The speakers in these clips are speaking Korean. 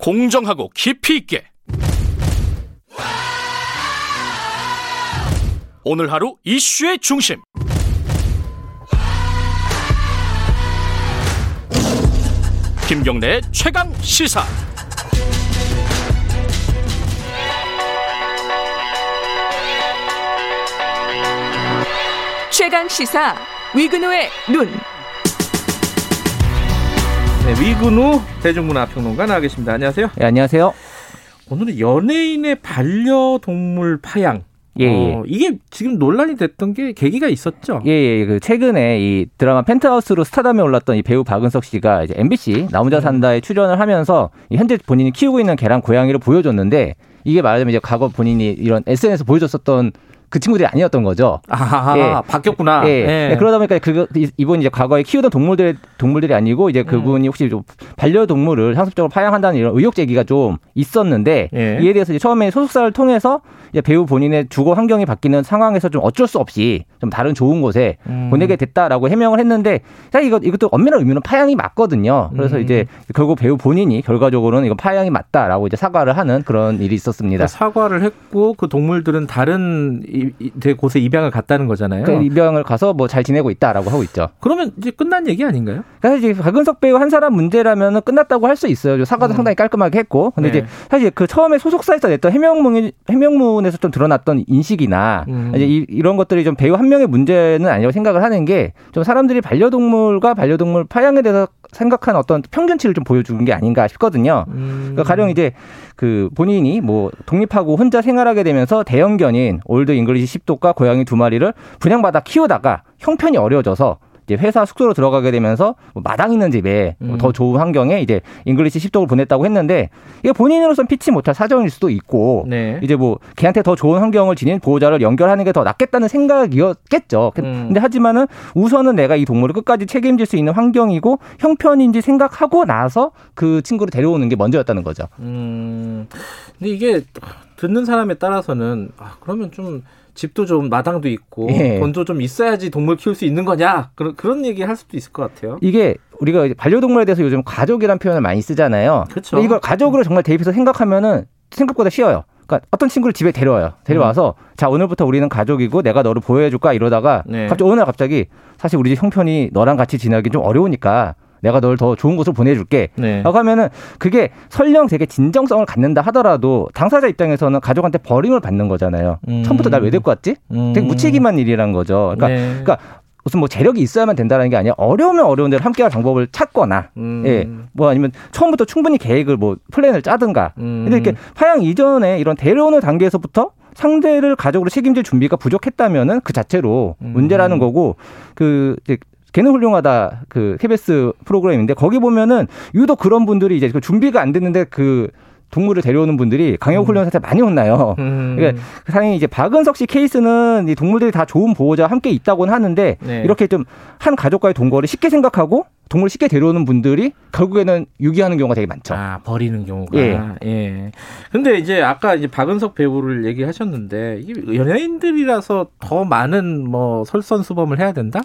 공정하고 깊이 있게. 오늘 하루 이슈의 중심. 김경래의 최강 시사. 최강 시사 위근우의 눈. 네, 위근우 대중문화 평론가 나와 계십니다. 안녕하세요. 네, 안녕하세요. 오늘은 연예인의 반려동물 파양. 예, 예. 어, 이게 지금 논란이 됐던 게 계기가 있었죠. 예, 예. 그 최근에 이 드라마 펜트하우스로 스타덤에 올랐던 이 배우 박은석 씨가 이제 MBC 나 혼자 산다에 출연을 하면서 현재 본인이 키우고 있는 개랑 고양이를 보여줬는데 이게 말하자면 이제 과거 본인이 이런 SNS에서 보여줬었던 그 친구들이 아니었던 거죠. 아, 예. 바뀌었구나. 예. 네, 그러다 보니까 그 이분 이제 과거에 키우던 동물들 동물들이 아니고 이제 그분이 혹시 좀 반려동물을 상습적으로 파양한다는 이런 의혹 제기가 좀 있었는데 예. 이에 대해서 이제 처음에 소속사를 통해서 배우 본인의 주거 환경이 바뀌는 상황에서 좀 어쩔 수 없이 좀 다른 좋은 곳에 음. 보내게 됐다라고 해명을 했는데 사실 이거 이것도 엄밀한 의미는 파양이 맞거든요. 그래서 음. 이제 결국 배우 본인이 결과적으로는 이건 파양이 맞다라고 이제 사과를 하는 그런 일이 있었습니다. 사과를 했고 그 동물들은 다른 이, 이, 대 곳에 입양을 갔다는 거잖아요. 그 입양을 가서 뭐 잘 지내고 있다라고 하고 있죠. 그러면 이제 끝난 얘기 아닌가요? 사실 이제 박은석 배우 한 사람 문제라면 끝났다고 할 수 있어요. 사과도 음. 상당히 깔끔하게 했고. 근데 네. 이제 사실 그 처음에 소속사에서 냈던 해명문, 해명문 에서 좀 드러났던 인식이나 음. 이제 이, 이런 것들이 좀 배우 한 명의 문제는 아니라고 생각을 하는 게 좀 사람들이 반려동물과 반려동물 파양에 대해서 생각하는 어떤 평균치를 좀 보여주는 게 아닌가 싶거든요. 음. 그러니까 가령 이제 그 본인이 뭐 독립하고 혼자 생활하게 되면서 대형견인 Old English Sheepdog과 고양이 두 마리를 분양받아 키우다가 형편이 어려워져서 이제 회사 숙소로 들어가게 되면서 뭐 마당 있는 집에 뭐더 음. 좋은 환경에 이제 English Sheepdog을 보냈다고 했는데 이게 본인으로선 피치 못할 사정일 수도 있고 네. 이제 뭐 걔한테 더 좋은 환경을 지닌 보호자를 연결하는 게 더 낫겠다는 생각이었겠죠. 그- 음. 근데 하지만은 우선은 내가 이 동물을 끝까지 책임질 수 있는 환경이고 형편인지 생각하고 나서 그 친구를 데려오는 게 먼저였다는 거죠. 음. 근데 이게 듣는 사람에 따라서는 아, 그러면 좀 집도 좀 마당도 있고 예. 돈도 좀 있어야지 동물 키울 수 있는 거냐 그런 그런 얘기 할 수도 있을 것 같아요. 이게 우리가 반려동물에 대해서 요즘 가족이라는 표현을 많이 쓰잖아요. 근데 이걸 가족으로 정말 대입해서 생각하면은 생각보다 쉬워요. 그러니까 어떤 친구를 집에 데려와요. 데려와서 자 오늘부터 우리는 가족이고 내가 너를 보호해줄까 이러다가 네. 갑자기 어느 날 갑자기 사실 우리 집 형편이 너랑 같이 지내기 좀 어려우니까 내가 널 더 좋은 곳으로 보내줄게. 네. 라고 하면은 그게 설령 되게 진정성을 갖는다 하더라도 당사자 입장에서는 가족한테 버림을 받는 거잖아요. 음. 처음부터 날 왜 데리고 왔지? 음. 되게 무책임한 일이란 거죠. 그러니까, 네. 그러니까 무슨 뭐 재력이 있어야만 된다는 게 아니라 어려우면 어려운 대로 함께할 방법을 찾거나 음. 예, 뭐 아니면 처음부터 충분히 계획을 뭐 플랜을 짜든가. 음. 근데 이렇게 파양 이전에 이런 데려오는 단계에서부터 상대를 가족으로 책임질 준비가 부족했다면은 그 자체로 음. 문제라는 거고 그 이제 걔는 훌륭하다 그 KBS 프로그램인데 거기 보면은 유독 그런 분들이 이제 그 준비가 안 됐는데 그 동물을 데려오는 분들이 강력 훈련한테 많이 혼나요. 음. 그러니까 상당히 이제 박은석 씨 케이스는 이 동물들이 다 좋은 보호자와 함께 있다고는 하는데 네. 이렇게 좀 한 가족과의 동거를 쉽게 생각하고 동물 쉽게 데려오는 분들이 결국에는 유기하는 경우가 되게 많죠. 아 버리는 경우가 예. 예. 근데 이제 아까 이제 박은석 배우를 얘기하셨는데 이게 연예인들이라서 더 많은 뭐 설선수범을 해야 된다?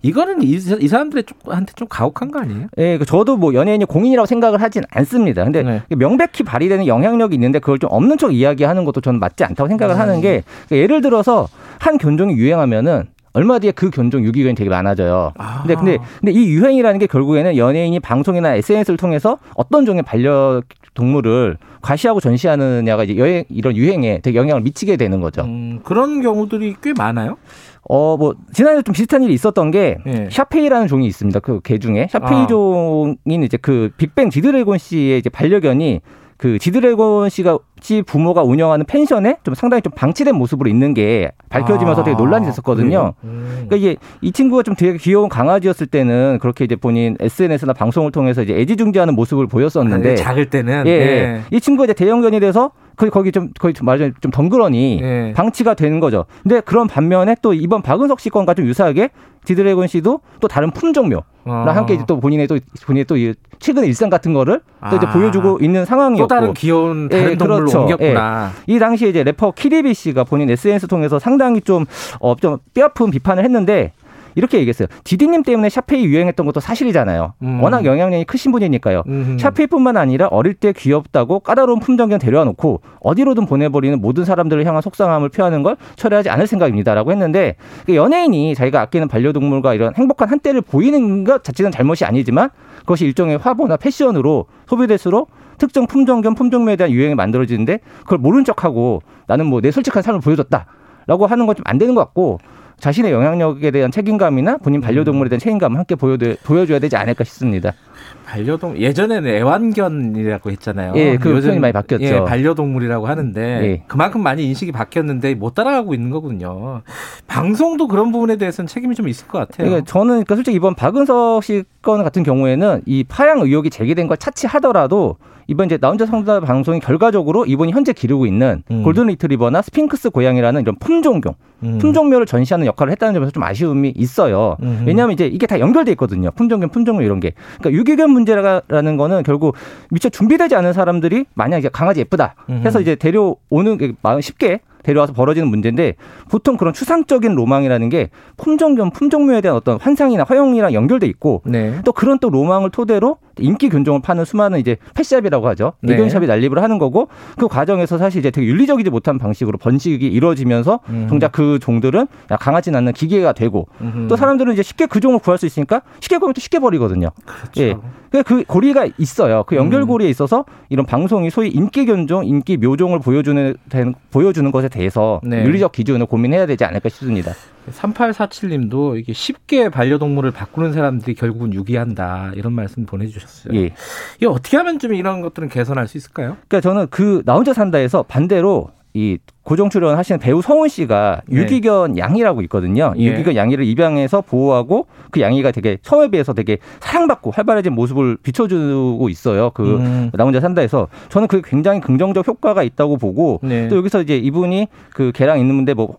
이거는 이, 이 사람들의 좀- 한테 좀 가혹한 거 아니에요? 예, 그 저도 뭐 연예인이 공인이라고 생각을 하진 않습니다. 근데 네. 명백히 발휘되는 영향력이 있는데 그걸 좀 없는 척 이야기하는 것도 저는 맞지 않다고 생각을 음. 하는 게 그러니까 예를 들어서 한 견종이 유행하면은 얼마 뒤에 그 견종 유기견이 되게 많아져요. 아. 근데 근데 근데 이 유행이라는 게 결국에는 연예인이 방송이나 SNS를 통해서 어떤 종의 반려 동물을 과시하고 전시하느냐가 이제 여행 이런 유행에 되게 영향을 미치게 되는 거죠. 음, 그런 경우들이 꽤 많아요. 어, 뭐, 지난해 좀 비슷한 일이 있었던 게, 예. 샤페이라는 종이 있습니다. 그 개 중에. 샤페이 아. 종인 이제 그 빅뱅 지드래곤 씨의 이제 반려견이 그 지드래곤 씨가 씨 부모가 운영하는 펜션에 좀 상당히 좀 방치된 모습으로 있는 게 밝혀지면서 아, 되게 논란이 됐었거든요. 그래요? 음. 그러니까 이게 이 친구가 좀 되게 귀여운 강아지였을 때는 그렇게 이제 본인 SNS나 방송을 통해서 이제 애지중지하는 모습을 보였었는데 아, 작을 때는 예, 예. 이 친구가 이제 대형견이 돼서 거기 거기 좀 거기 좀 말하자면 좀 덩그러니 예. 방치가 되는 거죠. 근데 그런 반면에 또 이번 박은석 씨 건과 좀 유사하게 지드래곤 씨도 또 다른 품종묘랑 아. 함께 이제 또 본인의 또 본인의 또이 최근의 일상 같은 거를 또 이제 아. 보여주고 있는 또 상황이었고 다른 귀여운 다른 예, 동물로 그렇죠. 옮겼구나. 이 당시에 이제 래퍼 키리비 씨가 본인 SNS 통해서 상당히 좀, 어, 좀 뼈아픈 비판을 했는데 이렇게 얘기했어요. 디디님 때문에 샤페이 유행했던 것도 사실이잖아요. 음. 워낙 영향력이 크신 분이니까요. 음. 샤페이뿐만 아니라 어릴 때 귀엽다고 까다로운 품정견 데려와 놓고 어디로든 보내버리는 모든 사람들을 향한 속상함을 표하는 걸 철회하지 않을 생각입니다라고 했는데 그 연예인이 자기가 아끼는 반려동물과 이런 행복한 한때를 보이는 것 자체는 잘못이 아니지만 그것이 일종의 화보나 패션으로 소비될수록 특정 품종견 품종묘에 대한 유행이 만들어지는데 그걸 모른 척하고 나는 뭐 내 솔직한 삶을 보여줬다 라고 하는 건 좀 안 되는 것 같고 자신의 영향력에 대한 책임감이나 본인 반려동물에 대한 책임감을 함께 보여, 보여줘야 되지 않을까 싶습니다. 반려동 예전에는 애완견이라고 했잖아요. 예, 그 요즘, 표현이 많이 바뀌었죠. 예, 반려동물이라고 하는데 예. 그만큼 많이 인식이 바뀌었는데 못 따라가고 있는 거군요. 방송도 그런 부분에 대해서는 책임이 좀 있을 것 같아요. 그러니까 저는 그러니까 솔직히 이번 박은석 씨 건 같은 경우에는 이 파양 의혹이 제기된 걸 차치하더라도 이번 이제 나 혼자 산다 방송이 결과적으로 이번이 현재 기르고 있는 음. 골든 리트리버나 스핑크스 고양이라는 이런 품종견, 음. 품종묘를 전시하는 역할을 했다는 점에서 좀 아쉬움이 있어요. 음흠. 왜냐하면 이제 이게 다 연결돼 있거든요. 품종견, 품종묘 이런 게. 그러니까 유기견 문제라는 거는 결국 미처 준비되지 않은 사람들이 만약 이제 강아지 예쁘다 해서 음흠. 이제 데려오는 쉽게 데려와서 벌어지는 문제인데 보통 그런 추상적인 로망이라는 게 품종견, 품종묘에 대한 어떤 환상이나 허용이랑 연결돼 있고 네. 또 그런 또 로망을 토대로 인기 견종을 파는 수많은 이제 펫샵이라고 하죠. 네. 애견샵이 난립을 하는 거고 그 과정에서 사실 이제 되게 윤리적이지 못한 방식으로 번식이 이루어지면서 음. 정작 그 종들은 강하지 않는 기계가 되고 음흠. 또 사람들은 이제 쉽게 그 종을 구할 수 있으니까 쉽게 구하면 또 쉽게 버리거든요. 그렇죠. 예. 그그 고리가 있어요. 그 음. 연결고리에 있어서 이런 방송이 소위 인기 견종, 인기 묘종을 보여주는 된- 보여주는 것에 대해서 네. 윤리적 기준을 고민해야 되지 않을까 싶습니다. 3847님도 이게 쉽게 반려동물을 바꾸는 사람들이 결국은 유기한다 이런 말씀 보내주셨어요. 예. 이게 어떻게 하면 좀 이런 것들은 개선할 수 있을까요? 그러니까 저는 그 나 혼자 산다에서 반대로 이 고정 출연하시는 배우 성훈 씨가 네. 유기견 양이라고 있거든요. 이 예. 유기견 양이를 입양해서 보호하고 그 양이가 되게 처음에 비해서 되게 사랑받고 활발해진 모습을 비춰주고 있어요. 그 음. 나 혼자 산다에서 저는 그게 굉장히 긍정적 효과가 있다고 보고 네. 또 여기서 이제 이분이 그 개랑 있는데 뭐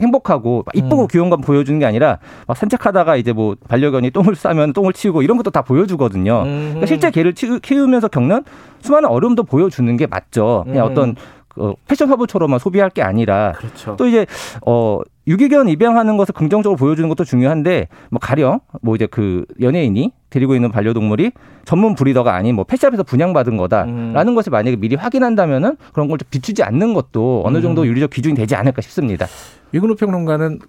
행복하고 막 이쁘고 음. 귀여운 건 보여주는 게 아니라 막 산책하다가 이제 뭐 반려견이 똥을 싸면 똥을 치우고 이런 것도 다 보여주거든요. 음. 그러니까 실제 개를 치- 키우면서 겪는 수많은 어려움도 보여주는 게 맞죠. 그냥 음. 어떤 어, 패션 화보처럼만 소비할 게 아니라 그렇죠. 또 이제 어 유기견 입양하는 것을 긍정적으로 보여주는 것도 중요한데 뭐 가령 뭐 이제 그 연예인이 데리고 있는 반려동물이 전문 브리더가 아닌 뭐 펫샵에서 분양받은 거다라는 음. 것을 만약에 미리 확인한다면은 그런 걸 좀 비추지 않는 것도 어느 정도 음. 윤리적 기준이 되지 않을까 싶습니다. 유근우 평론가는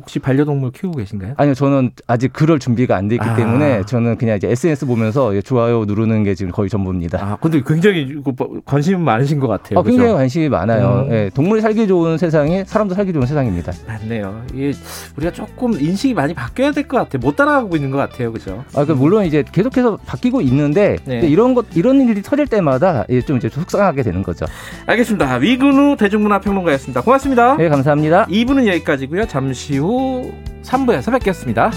혹시 반려동물 키우고 계신가요? 아니요, 저는 아직 그럴 준비가 안 돼 있기 아. 때문에 저는 그냥 이제 SNS 보면서 좋아요 누르는 게 지금 거의 전부입니다. 아, 근데 굉장히 뭐 관심 많으신 것 같아요. 어, 굉장히 그죠? 관심이 많아요. 음. 예, 동물이 살기 좋은 세상이 사람도 살기 좋은 세상입니다. 맞네요. 이게 우리가 조금 인식이 많이 바뀌어야 될 것 같아요. 못 따라가고 있는 것 같아요. 그죠? 아, 그 물론 이제 계속해서 바뀌고 있는데 네. 이런 것 이런 일이 터질 때마다 예, 좀 이제 속상하게 되는 거죠. 알겠습니다. 위근우 대중문화 평론가였습니다. 고맙습니다. 예, 감사합니다. 2부는 여기까지고요. 잠시 후 3부에서 뵙겠습니다.